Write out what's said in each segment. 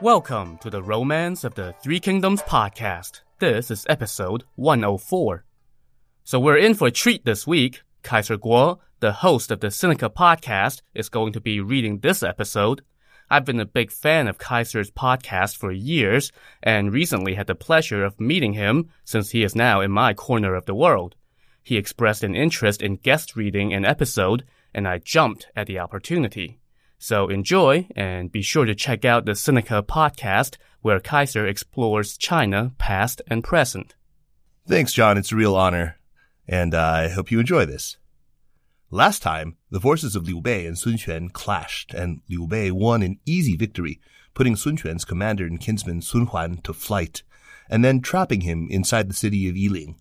Welcome to the Romance of the Three Kingdoms podcast. This is episode 104. So we're in for a treat this week. Kaiser Kuo, the host of the Sinica podcast, is going to be reading this episode. I've been a big fan of Kaiser's podcast for years and recently had the pleasure of meeting him since he is now in my corner of the world. He expressed an interest in guest reading an episode and I jumped at the opportunity. So enjoy and be sure to check out the Sinica podcast where Kaiser explores China past and present. Thanks, John. It's a real honor. And I hope you enjoy this. Last time, the forces of Liu Bei and Sun Quan clashed, and Liu Bei won an easy victory, putting Sun Quan's commander and kinsman Sun Huan to flight, and then trapping him inside the city of Yiling.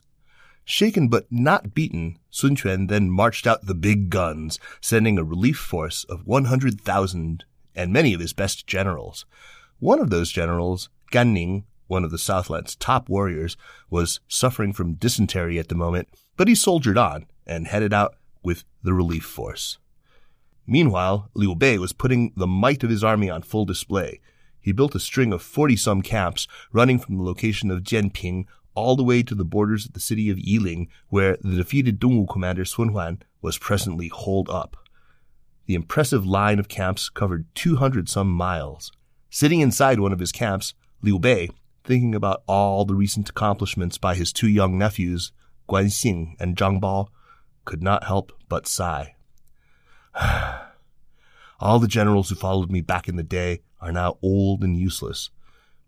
Shaken but not beaten, Sun Quan then marched out the big guns, sending a relief force of 100,000 and many of his best generals. One of those generals, Gan Ning, one of the Southland's top warriors, was suffering from dysentery at the moment, but he soldiered on and headed out with the relief force. Meanwhile, Liu Bei was putting the might of his army on full display. He built a string of forty-some camps running from the location of Jianping all the way to the borders of the city of Yiling, where the defeated Dongwu commander Sun Huan was presently holed up. The impressive line of camps covered 200 some miles. Sitting inside one of his camps, Liu Bei, thinking about all the recent accomplishments by his two young nephews, Guan Xing and Zhang Bao, could not help but sigh. all the generals who followed me back in the day are now old and useless.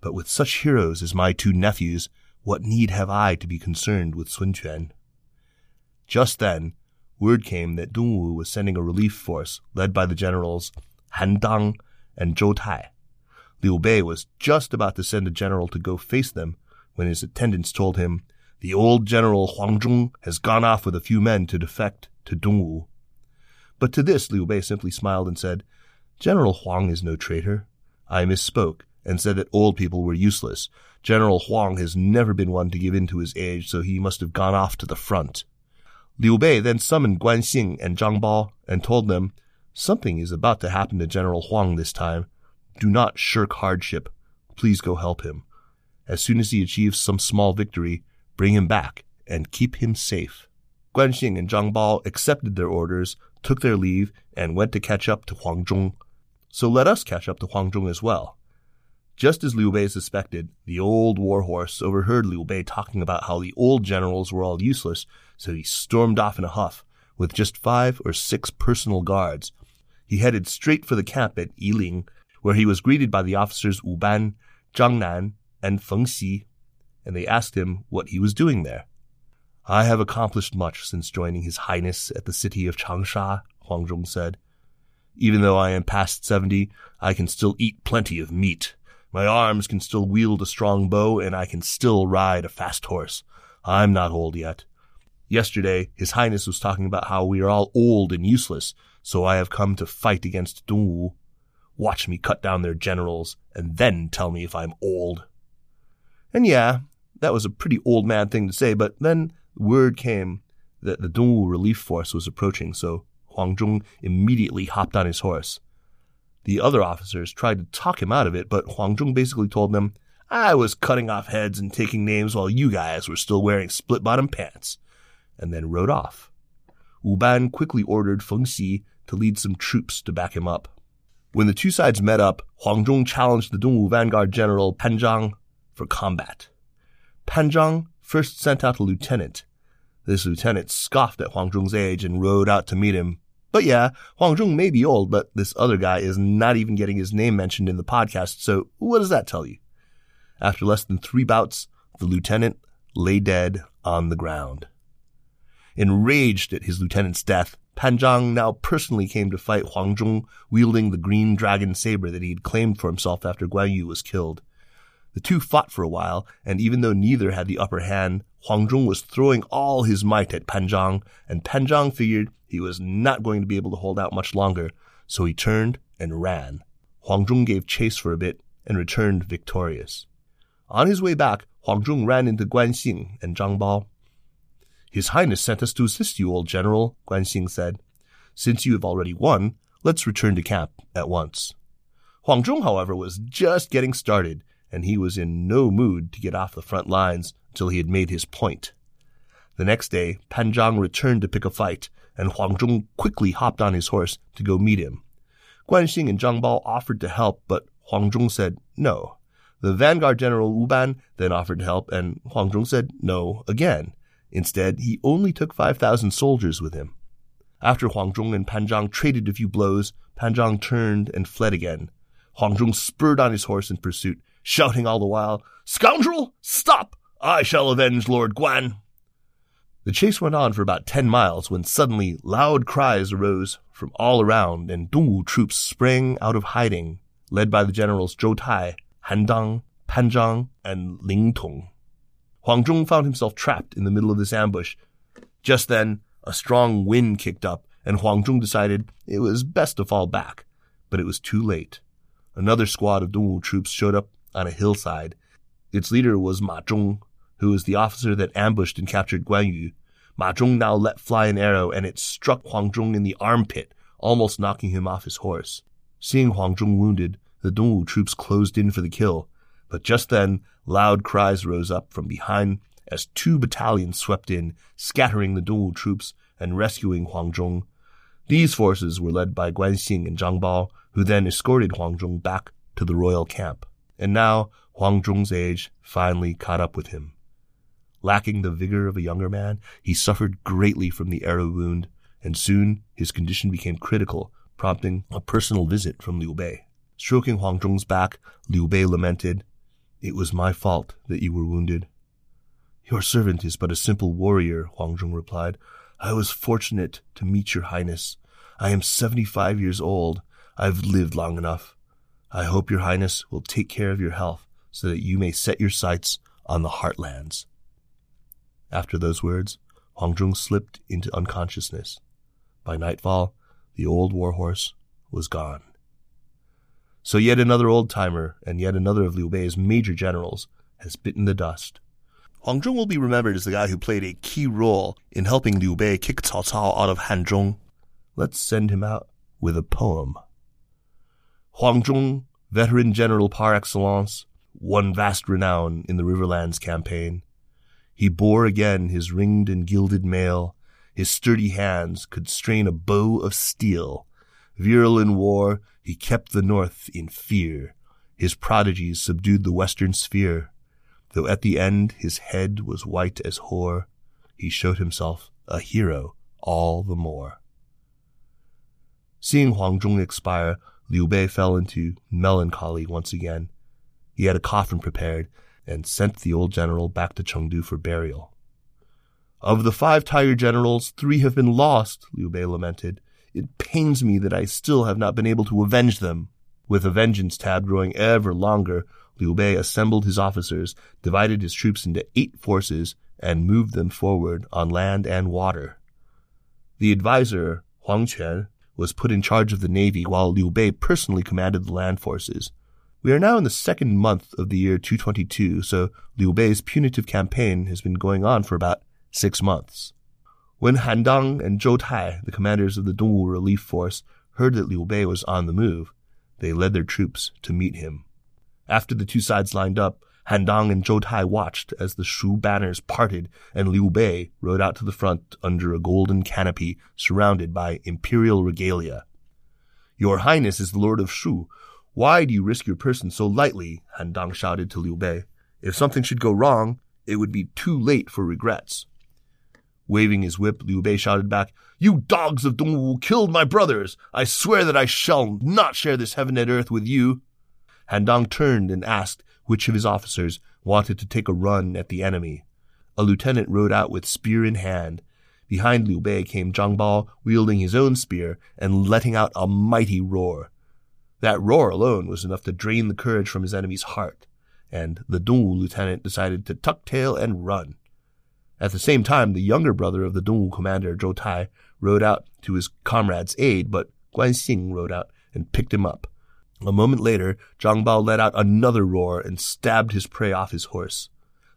But with such heroes as my two nephews, what need have I to be concerned with Sun Quan? Just then, word came that Dongwu was sending a relief force led by the generals Han Dang and Zhou Tai. Liu Bei was just about to send a general to go face them when his attendants told him the old general Huang Zhong has gone off with a few men to defect to Dongwu. But to this Liu Bei simply smiled and said, General Huang is no traitor. I misspoke and said that old people were useless. General Huang has never been one to give in to his age, so he must have gone off to the front. Liu Bei then summoned Guan Xing and Zhang Bao and told them, Something is about to happen to General Huang this time. Do not shirk hardship. Please go help him. As soon as he achieves some small victory, bring him back and keep him safe. Guan Xing and Zhang Bao accepted their orders, took their leave, and went to catch up to Huang Zhong. So let us catch up to Huang Zhong as well. Just as Liu Bei suspected, the old warhorse overheard Liu Bei talking about how the old generals were all useless, so he stormed off in a huff, with just five or six personal guards. He headed straight for the camp at Yiling, where he was greeted by the officers Wu Ban, Zhang Nan, and Feng Xi, and they asked him what he was doing there. I have accomplished much since joining His Highness at the city of Changsha, Huang Zhong said. Even though I am past seventy, I can still eat plenty of meat. My arms can still wield a strong bow, and I can still ride a fast horse. I'm not old yet. Yesterday, His Highness was talking about how we are all old and useless, so I have come to fight against Dongwu. Watch me cut down their generals, and then tell me if I'm old. And yeah, that was a pretty old man thing to say, but then word came that the Dongwu relief force was approaching, so Huang Zhong immediately hopped on his horse. The other officers tried to talk him out of it, but Huang Zhong basically told them, I was cutting off heads and taking names while you guys were still wearing split bottom pants, and then rode off. Wu Ban quickly ordered Feng Xi to lead some troops to back him up. When the two sides met up, Huang Zhong challenged the Dongwu vanguard general Pan Zhang for combat. Pan Zhang first sent out a lieutenant. This lieutenant scoffed at Huang Zhong's age and rode out to meet him, but yeah, Huang Zhong may be old, but this other guy is not even getting his name mentioned in the podcast, so what does that tell you? After less than three bouts, the lieutenant lay dead on the ground. Enraged at his lieutenant's death, Pan Zhang now personally came to fight Huang Zhong, wielding the green dragon saber that he had claimed for himself after Guan Yu was killed. The two fought for a while, and even though neither had the upper hand, Huang Zhong was throwing all his might at Pan Zhang, and Pan Zhang figured he was not going to be able to hold out much longer, so he turned and ran. Huang Zhong gave chase for a bit and returned victorious. On his way back, Huang Zhong ran into Guan Xing and Zhang Bao. His Highness sent us to assist you, old general, Guan Xing said. Since you have already won, let's return to camp at once. Huang Zhong, however, was just getting started, and he was in no mood to get off the front lines until he had made his point. The next day, Pan Zhang returned to pick a fight, and Huang Zhong quickly hopped on his horse to go meet him. Guan Xing and Zhang Bao offered to help, but Huang Zhong said no. The vanguard general Wu Ban then offered to help, and Huang Zhong said no again. Instead, he only took 5,000 soldiers with him. After Huang Zhong and Pan Zhang traded a few blows, Pan Zhang turned and fled again. Huang Zhong spurred on his horse in pursuit, shouting all the while, Scoundrel, stop! I shall avenge Lord Guan. The chase went on for about ten miles when suddenly loud cries arose from all around and Dongwu troops sprang out of hiding, led by the generals Zhou Tai, Han Dang, Pan Zhang, and Ling Tong. Huang Zhong found himself trapped in the middle of this ambush. Just then, a strong wind kicked up, and Huang Zhong decided it was best to fall back. But it was too late another squad of Dongwu troops showed up on a hillside. Its leader was Ma Zhong, who was the officer that ambushed and captured Guan Yu. Ma Zhong now let fly an arrow and it struck Huang Zhong in the armpit, almost knocking him off his horse. Seeing Huang Zhong wounded, the Dongwu troops closed in for the kill. But just then, loud cries rose up from behind as two battalions swept in, scattering the Dongwu troops and rescuing Huang Zhong. These forces were led by Guan Xing and Zhang Bao, who then escorted Huang Zhong back to the royal camp. And now Huang Zhong's age finally caught up with him. Lacking the vigor of a younger man, he suffered greatly from the arrow wound, and soon his condition became critical, prompting a personal visit from Liu Bei. Stroking Huang Zhong's back, Liu Bei lamented, It was my fault that you were wounded. Your servant is but a simple warrior, Huang Zhong replied. I was fortunate to meet your highness. I am seventy-five years old, I've lived long enough. I hope your highness will take care of your health so that you may set your sights on the heartlands. After those words, Huang Zhong slipped into unconsciousness. By nightfall, the old warhorse was gone. So yet another old timer and yet another of Liu Bei's major generals has bitten the dust. Huang Zhong will be remembered as the guy who played a key role in helping Liu Bei kick Cao Cao out of Hanzhong. Let's send him out with a poem. Huang Zhong, veteran general par excellence, won vast renown in the Riverlands campaign. He bore again his ringed and gilded mail. His sturdy hands could strain a bow of steel. Virile in war, he kept the North in fear. His prodigies subdued the western sphere. Though at the end his head was white as hoar, he showed himself a hero all the more. Seeing Huang Zhong expire, Liu Bei fell into melancholy once again. He had a coffin prepared and sent the old general back to Chengdu for burial. Of the five tiger generals, three have been lost, Liu Bei lamented. It pains me that I still have not been able to avenge them. With the vengeance tab growing ever longer, Liu Bei assembled his officers, divided his troops into eight forces, and moved them forward on land and water. The adviser, Huang Quan, was put in charge of the navy while Liu Bei personally commanded the land forces. We are now in the second month of the year 222, so Liu Bei's punitive campaign has been going on for about six months. When Han Dang and Zhou Tai, the commanders of the Dongwu relief force, heard that Liu Bei was on the move, they led their troops to meet him. After the two sides lined up, Han Dang and Zhou Tai watched as the Shu banners parted and Liu Bei rode out to the front under a golden canopy surrounded by imperial regalia. Your Highness is the Lord of Shu. Why do you risk your person so lightly? Han Dang shouted to Liu Bei. If something should go wrong, it would be too late for regrets. Waving his whip, Liu Bei shouted back, You dogs of Dongwu killed my brothers! I swear that I shall not share this heaven and earth with you. Han Dang turned and asked which of his officers wanted to take a run at the enemy. A lieutenant rode out with spear in hand. Behind Liu Bei came Zhang Bao, wielding his own spear and letting out a mighty roar. That roar alone was enough to drain the courage from his enemy's heart, and the Dongwu lieutenant decided to tuck tail and run. At the same time, the younger brother of the Dongwu commander, Zhou Tai, rode out to his comrade's aid, but Guan Xing rode out and picked him up. A moment later, Zhang Bao let out another roar and stabbed his prey off his horse.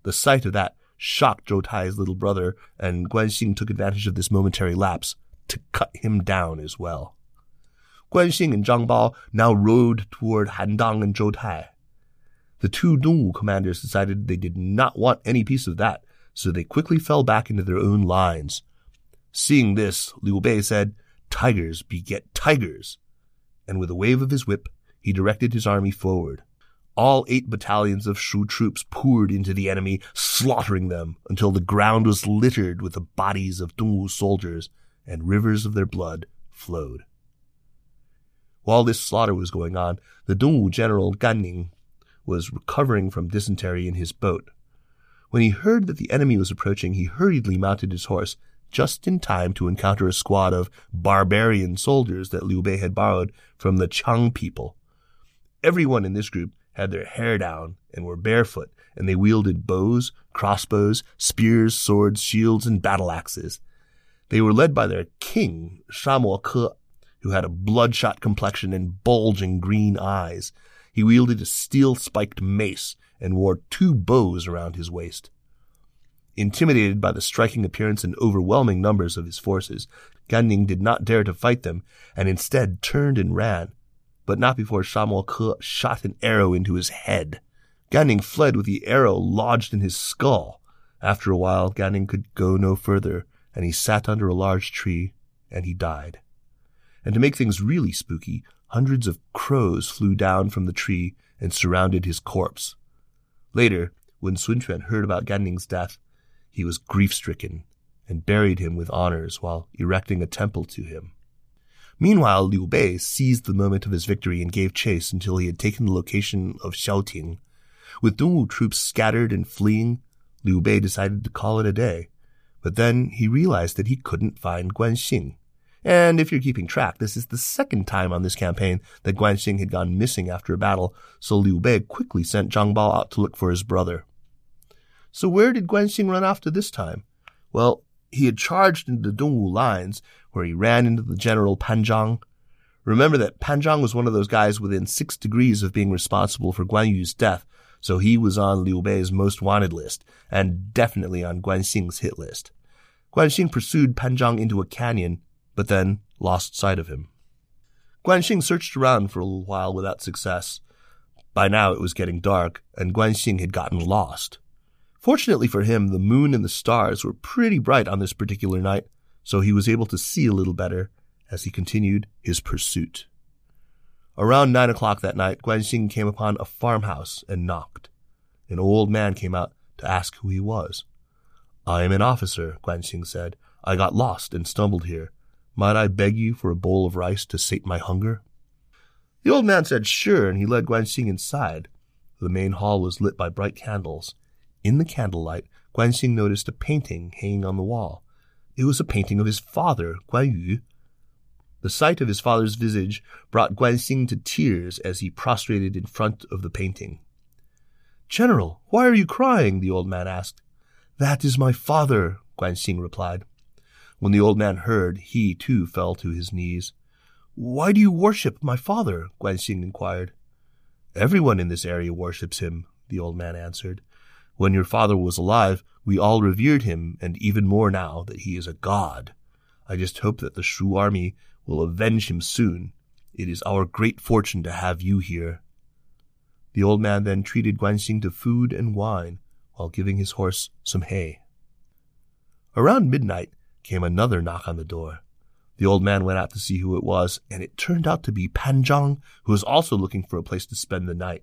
The sight of that shocked Zhou Tai's little brother, and Guan Xing took advantage of this momentary lapse to cut him down as well. Guan Xing and Zhang Bao now rode toward Han Dang and Zhou Tai. The two Dongwu commanders decided they did not want any piece of that, so they quickly fell back into their own lines. Seeing this, Liu Bei said, Tigers beget tigers. And with a wave of his whip, he directed his army forward. All eight battalions of Shu troops poured into the enemy, slaughtering them until the ground was littered with the bodies of Dongwu soldiers, and rivers of their blood flowed. While this slaughter was going on, the Dongwu general Gan Ning was recovering from dysentery in his boat. When he heard that the enemy was approaching, he hurriedly mounted his horse, just in time to encounter a squad of barbarian soldiers that Liu Bei had borrowed from the Chang people. Everyone in this group had their hair down and were barefoot, and they wielded bows, crossbows, spears, swords, shields, and battle axes. They were led by their king, Shamuo Ke, who had a bloodshot complexion and bulging green eyes. He wielded a steel spiked mace and wore two bows around his waist. Intimidated by the striking appearance and overwhelming numbers of his forces, Gan Ning did not dare to fight them, and instead turned and ran, but not before Shamuo Ke shot an arrow into his head. Gan Ning fled with the arrow lodged in his skull. After a while, Gan Ning could go no further, and he sat under a large tree, and he died. And to make things really spooky, hundreds of crows flew down from the tree and surrounded his corpse. Later, when Sun Quan heard about Gan Ning's death, he was grief-stricken and buried him with honors while erecting a temple to him. Meanwhile, Liu Bei seized the moment of his victory and gave chase until he had taken the location of Xiaoting. With Dongwu troops scattered and fleeing, Liu Bei decided to call it a day. But then he realized that he couldn't find Guan Xing. And if you're keeping track, this is the second time on this campaign that Guan Xing had gone missing after a battle, so Liu Bei quickly sent Zhang Bao out to look for his brother. So where did Guan Xing run off to this time? Well, he had charged into the Dongwu lines, where he ran into the general Pan Zhang. Remember that Pan Zhang was one of those guys within six degrees of being responsible for Guan Yu's death, so he was on Liu Bei's most wanted list, and definitely on Guan Xing's hit list. Guan Xing pursued Pan Zhang into a canyon but then lost sight of him. Guan Xing searched around for a little while without success. By now it was getting dark, and Guan Xing had gotten lost. Fortunately for him, the moon and the stars were pretty bright on this particular night, so he was able to see a little better as he continued his pursuit. Around nine o'clock that night, Guan Xing came upon a farmhouse and knocked. An old man came out to ask who he was. I am an officer, Guan Xing said. I got lost and stumbled here. Might I beg you for a bowl of rice to sate my hunger? The old man said sure, and he led Guan Xing inside. The main hall was lit by bright candles. In the candlelight, Guan Xing noticed a painting hanging on the wall. It was a painting of his father, Guan Yu. The sight of his father's visage brought Guan Xing to tears as he prostrated in front of the painting. General, why are you crying? the old man asked. That is my father, Guan Xing replied. When the old man heard, he too fell to his knees. Why do you worship my father? Guan Xing inquired. Everyone in this area worships him, the old man answered. When your father was alive, we all revered him, and even more now that he is a god. I just hope that the Shu army will avenge him soon. It is our great fortune to have you here. The old man then treated Guan Xing to food and wine, while giving his horse some hay. Around midnight, came another knock on the door. The old man went out to see who it was, and it turned out to be Pan Zhang, who was also looking for a place to spend the night.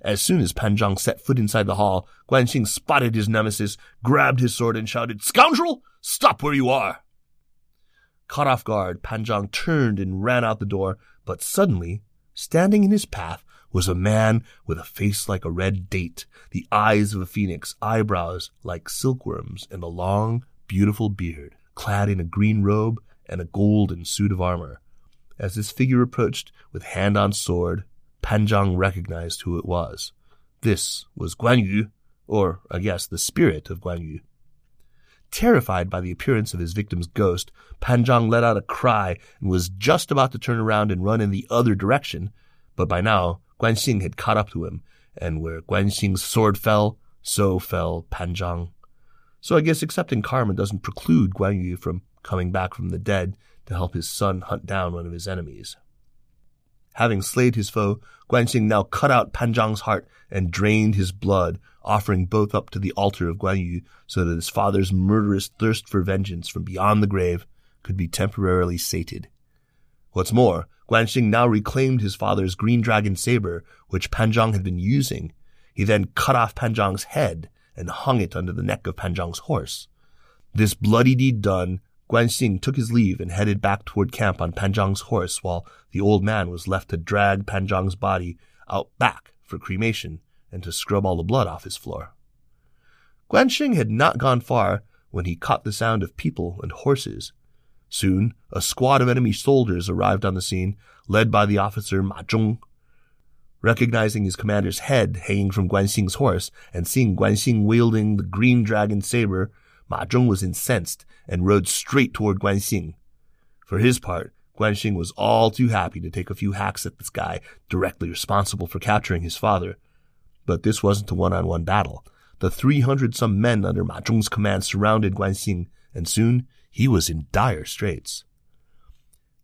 As soon as Pan Zhang set foot inside the hall, Guan Xing spotted his nemesis, grabbed his sword, and shouted, Scoundrel! Stop where you are! Caught off guard, Pan Zhang turned and ran out the door, but suddenly, standing in his path, was a man with a face like a red date, the eyes of a phoenix, eyebrows like silkworms, and a long, beautiful beard clad in a green robe and a golden suit of armor. As this figure approached with hand on sword, Pan Zhang recognized who it was. This was Guan Yu, or, I guess, the spirit of Guan Yu. Terrified by the appearance of his victim's ghost, Pan Zhang let out a cry and was just about to turn around and run in the other direction, but by now Guan Xing had caught up to him, and where Guan Xing's sword fell, so fell Pan Zhang. So I guess accepting karma doesn't preclude Guan Yu from coming back from the dead to help his son hunt down one of his enemies. Having slayed his foe, Guan Xing now cut out Pan Zhang's heart and drained his blood, offering both up to the altar of Guan Yu so that his father's murderous thirst for vengeance from beyond the grave could be temporarily sated. What's more, Guan Xing now reclaimed his father's green dragon saber, which Pan Zhang had been using. He then cut off Pan Zhang's head and hung it under the neck of Pan Zhang's horse. This bloody deed done, Guan Xing took his leave and headed back toward camp on Pan Zhang's horse while the old man was left to drag Pan Zhang's body out back for cremation and to scrub all the blood off his floor. Guan Xing had not gone far when he caught the sound of people and horses. Soon, a squad of enemy soldiers arrived on the scene, led by the officer Ma Zhong. Recognizing his commander's head hanging from Guan Xing's horse and seeing Guan Xing wielding the green dragon saber, Ma Zhong was incensed and rode straight toward Guan Xing. For his part, Guan Xing was all too happy to take a few hacks at this guy directly responsible for capturing his father. But this wasn't a one-on-one battle. The 300 some men under Ma Zhong's command surrounded Guan Xing, and soon he was in dire straits.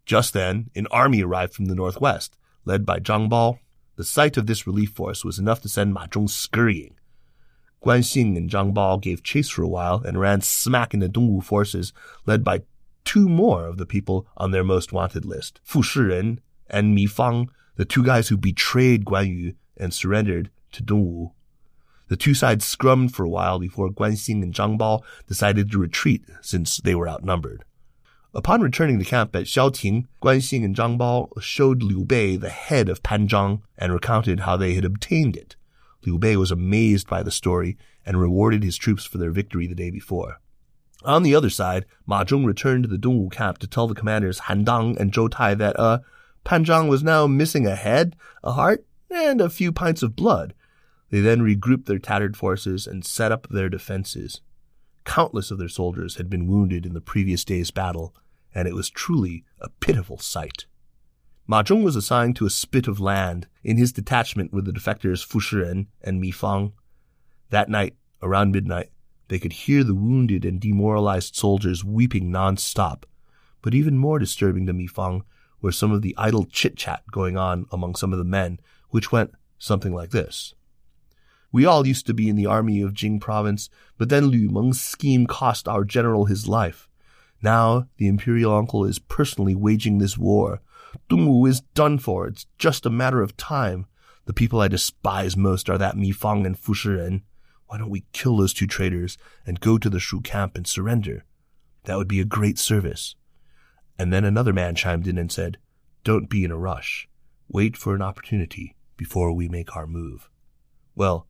Just then, an army arrived from the northwest, led by Zhang Bao. The sight of this relief force was enough to send Ma Zhong scurrying. Guan Xing and Zhang Bao gave chase for a while and ran smack into Dongwu forces, led by two more of the people on their most wanted list, Fu Shiren and Mi Fang, the two guys who betrayed Guan Yu and surrendered to Dongwu. The two sides scrummed for a while before Guan Xing and Zhang Bao decided to retreat since they were outnumbered. Upon returning to camp at Xiaoting, Guan Xing and Zhang Bao showed Liu Bei the head of Pan Zhang and recounted how they had obtained it. Liu Bei was amazed by the story and rewarded his troops for their victory the day before. On the other side, Ma Zhong returned to the Dongwu camp to tell the commanders Han Dang and Zhou Tai that, uh, Pan Zhang was now missing a head, a heart, and a few pints of blood, they then regrouped their tattered forces and set up their defenses. Countless of their soldiers had been wounded in the previous day's battle, and it was truly a pitiful sight. Ma Zhong was assigned to a spit of land. In his detachment were the defectors Fu Shiren and Mi Fang. That night, around midnight, they could hear the wounded and demoralized soldiers weeping non-stop. But even more disturbing to Mi Fang were some of the idle chit-chat going on among some of the men, which went something like this. We all used to be in the army of Jing province, but then Lu Meng's scheme cost our general his life. Now the imperial uncle is personally waging this war. Dongwu is done for. It's just a matter of time. The people I despise most are that Mi Fang and Fu Shiren. Why don't we kill those two traitors and go to the Shu camp and surrender? That would be a great service. And then another man chimed in and said, Don't be in a rush. Wait for an opportunity before we make our move. Well,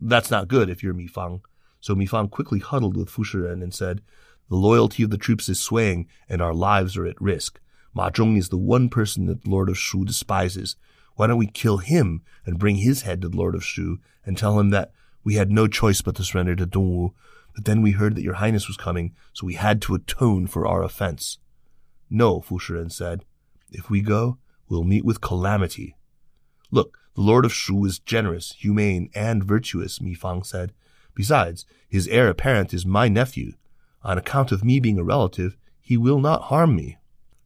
that's not good if you're Mi Fang. So Mi Fang quickly huddled with Fu Shiren and said, The loyalty of the troops is swaying and our lives are at risk. Ma Zhong is the one person that the Lord of Shu despises. Why don't we kill him and bring his head to the Lord of Shu and tell him that we had no choice but to surrender to Dongwu, but then we heard that your highness was coming, so we had to atone for our offense. No, Fu Shiren said. If we go, we'll meet with calamity. Look, the Lord of Shu is generous, humane, and virtuous, Mi Fang said. Besides, his heir apparent is my nephew. On account of me being a relative, he will not harm me.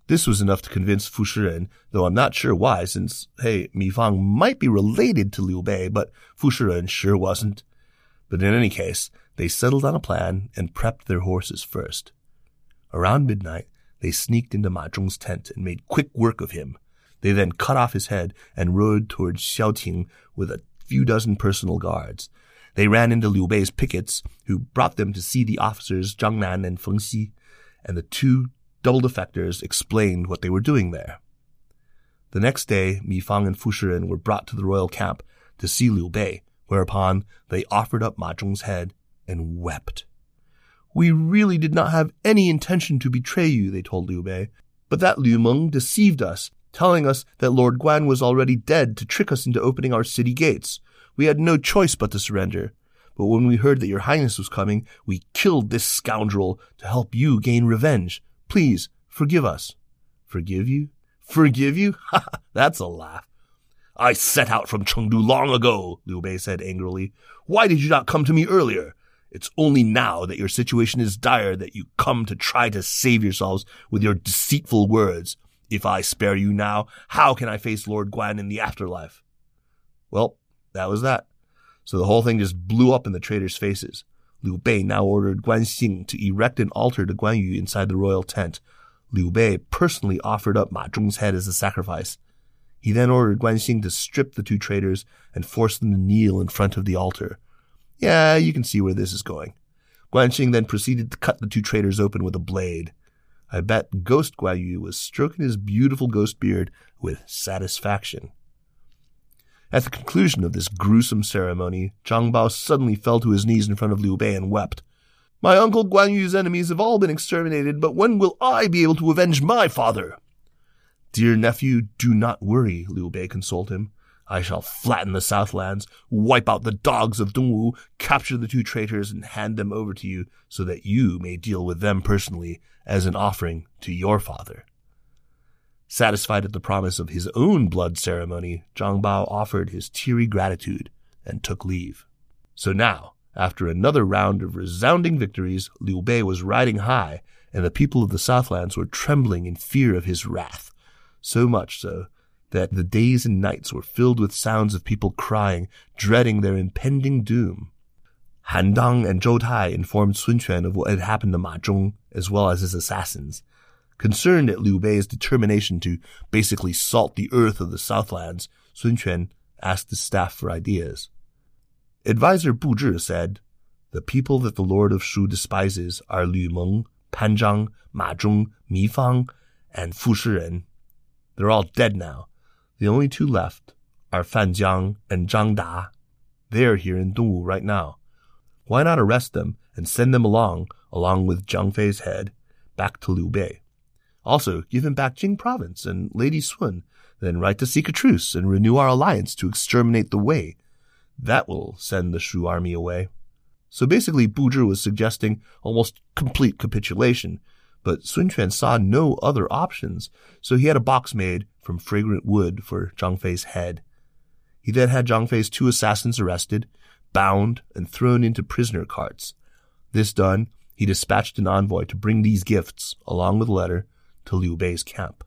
This was enough to convince Fu Shiren, though I'm not sure why, since, hey, Mi Fang might be related to Liu Bei, but Fu Shiren sure wasn't. But in any case, they settled on a plan and prepped their horses first. Around midnight, they sneaked into Ma Zhong's tent and made quick work of him. They then cut off his head and rode towards Xiaoting with a few dozen personal guards. They ran into Liu Bei's pickets, who brought them to see the officers Zhang Nan and Feng Xi, and the two double defectors explained what they were doing there. The next day, Mi Fang and Fu Shiren were brought to the royal camp to see Liu Bei, whereupon they offered up Ma Zhong's head and wept. We really did not have any intention to betray you, they told Liu Bei, but that Lu Meng deceived us telling us that Lord Guan was already dead to trick us into opening our city gates. We had no choice but to surrender. But when we heard that your highness was coming, we killed this scoundrel to help you gain revenge. Please, forgive us. Forgive you? Forgive you? Ha! That's a laugh. I set out from Chengdu long ago, Liu Bei said angrily. Why did you not come to me earlier? It's only now that your situation is dire that you come to try to save yourselves with your deceitful words. If I spare you now, how can I face Lord Guan in the afterlife? Well, that was that. So the whole thing just blew up in the traitors' faces. Liu Bei now ordered Guan Xing to erect an altar to Guan Yu inside the royal tent. Liu Bei personally offered up Ma Zhong's head as a sacrifice. He then ordered Guan Xing to strip the two traitors and force them to kneel in front of the altar. Yeah, you can see where this is going. Guan Xing then proceeded to cut the two traitors open with a blade. I bet Ghost Guan Yu was stroking his beautiful ghost beard with satisfaction. At the conclusion of this gruesome ceremony, Zhang Bao suddenly fell to his knees in front of Liu Bei and wept. My uncle Guan Yu's enemies have all been exterminated, but when will I be able to avenge my father? Dear nephew, do not worry, Liu Bei consoled him. I shall flatten the Southlands, wipe out the dogs of Dongwu, capture the two traitors, and hand them over to you so that you may deal with them personally as an offering to your father. Satisfied at the promise of his own blood ceremony, Zhang Bao offered his teary gratitude and took leave. So now, after another round of resounding victories, Liu Bei was riding high, and the people of the Southlands were trembling in fear of his wrath. So much so that the days and nights were filled with sounds of people crying, dreading their impending doom. Han Dang and Zhou Tai informed Sun Quan of what had happened to Ma Zhong, as well as his assassins. Concerned at Liu Bei's determination to basically salt the earth of the Southlands, Sun Quan asked his staff for ideas. Advisor Bu Zhi said, The people that the Lord of Shu despises are Lu Meng, Pan Zhang, Ma Zhong, Mi Fang, and Fu Shiren. They're all dead now, the only two left are Fan Jiang and Zhang Da. They are here in Dongwu right now. Why not arrest them and send them along, along with Zhang Fei's head, back to Liu Bei? Also, give him back Jing province and Lady Sun, then write to seek a truce and renew our alliance to exterminate the Wei. That will send the Shu army away. So basically, Bu Zhi was suggesting almost complete capitulation, but Sun Quan saw no other options, so he had a box made from fragrant wood for Zhang Fei's head. He then had Zhang Fei's two assassins arrested, bound, and thrown into prisoner carts. This done, he dispatched an envoy to bring these gifts, along with a letter, to Liu Bei's camp.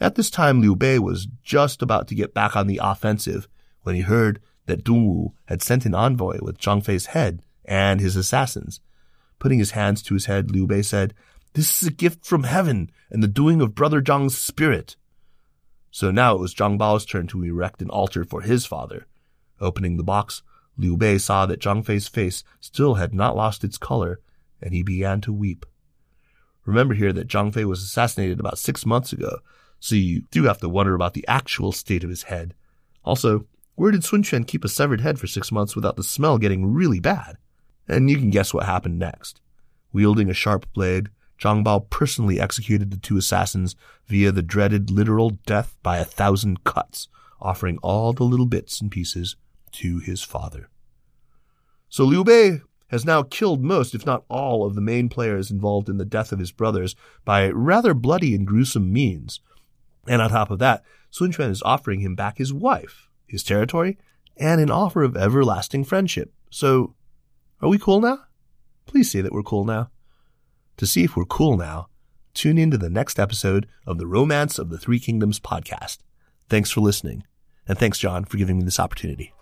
At this time, Liu Bei was just about to get back on the offensive when he heard that Dongwu had sent an envoy with Zhang Fei's head and his assassins, Putting his hands to his head, Liu Bei said, This is a gift from heaven and the doing of Brother Zhang's spirit. So now it was Zhang Bao's turn to erect an altar for his father. Opening the box, Liu Bei saw that Zhang Fei's face still had not lost its color, and he began to weep. Remember here that Zhang Fei was assassinated about six months ago, so you do have to wonder about the actual state of his head. Also, where did Sun Quan keep a severed head for six months without the smell getting really bad? And you can guess what happened next. Wielding a sharp blade, Zhang Bao personally executed the two assassins via the dreaded literal death by a thousand cuts, offering all the little bits and pieces to his father. So Liu Bei has now killed most, if not all, of the main players involved in the death of his brothers by rather bloody and gruesome means. And on top of that, Sun Quan is offering him back his wife, his territory, and an offer of everlasting friendship. So are we cool now? Please say that we're cool now. To see if we're cool now, tune in to the next episode of the Romance of the Three Kingdoms podcast. Thanks for listening. And thanks, John, for giving me this opportunity.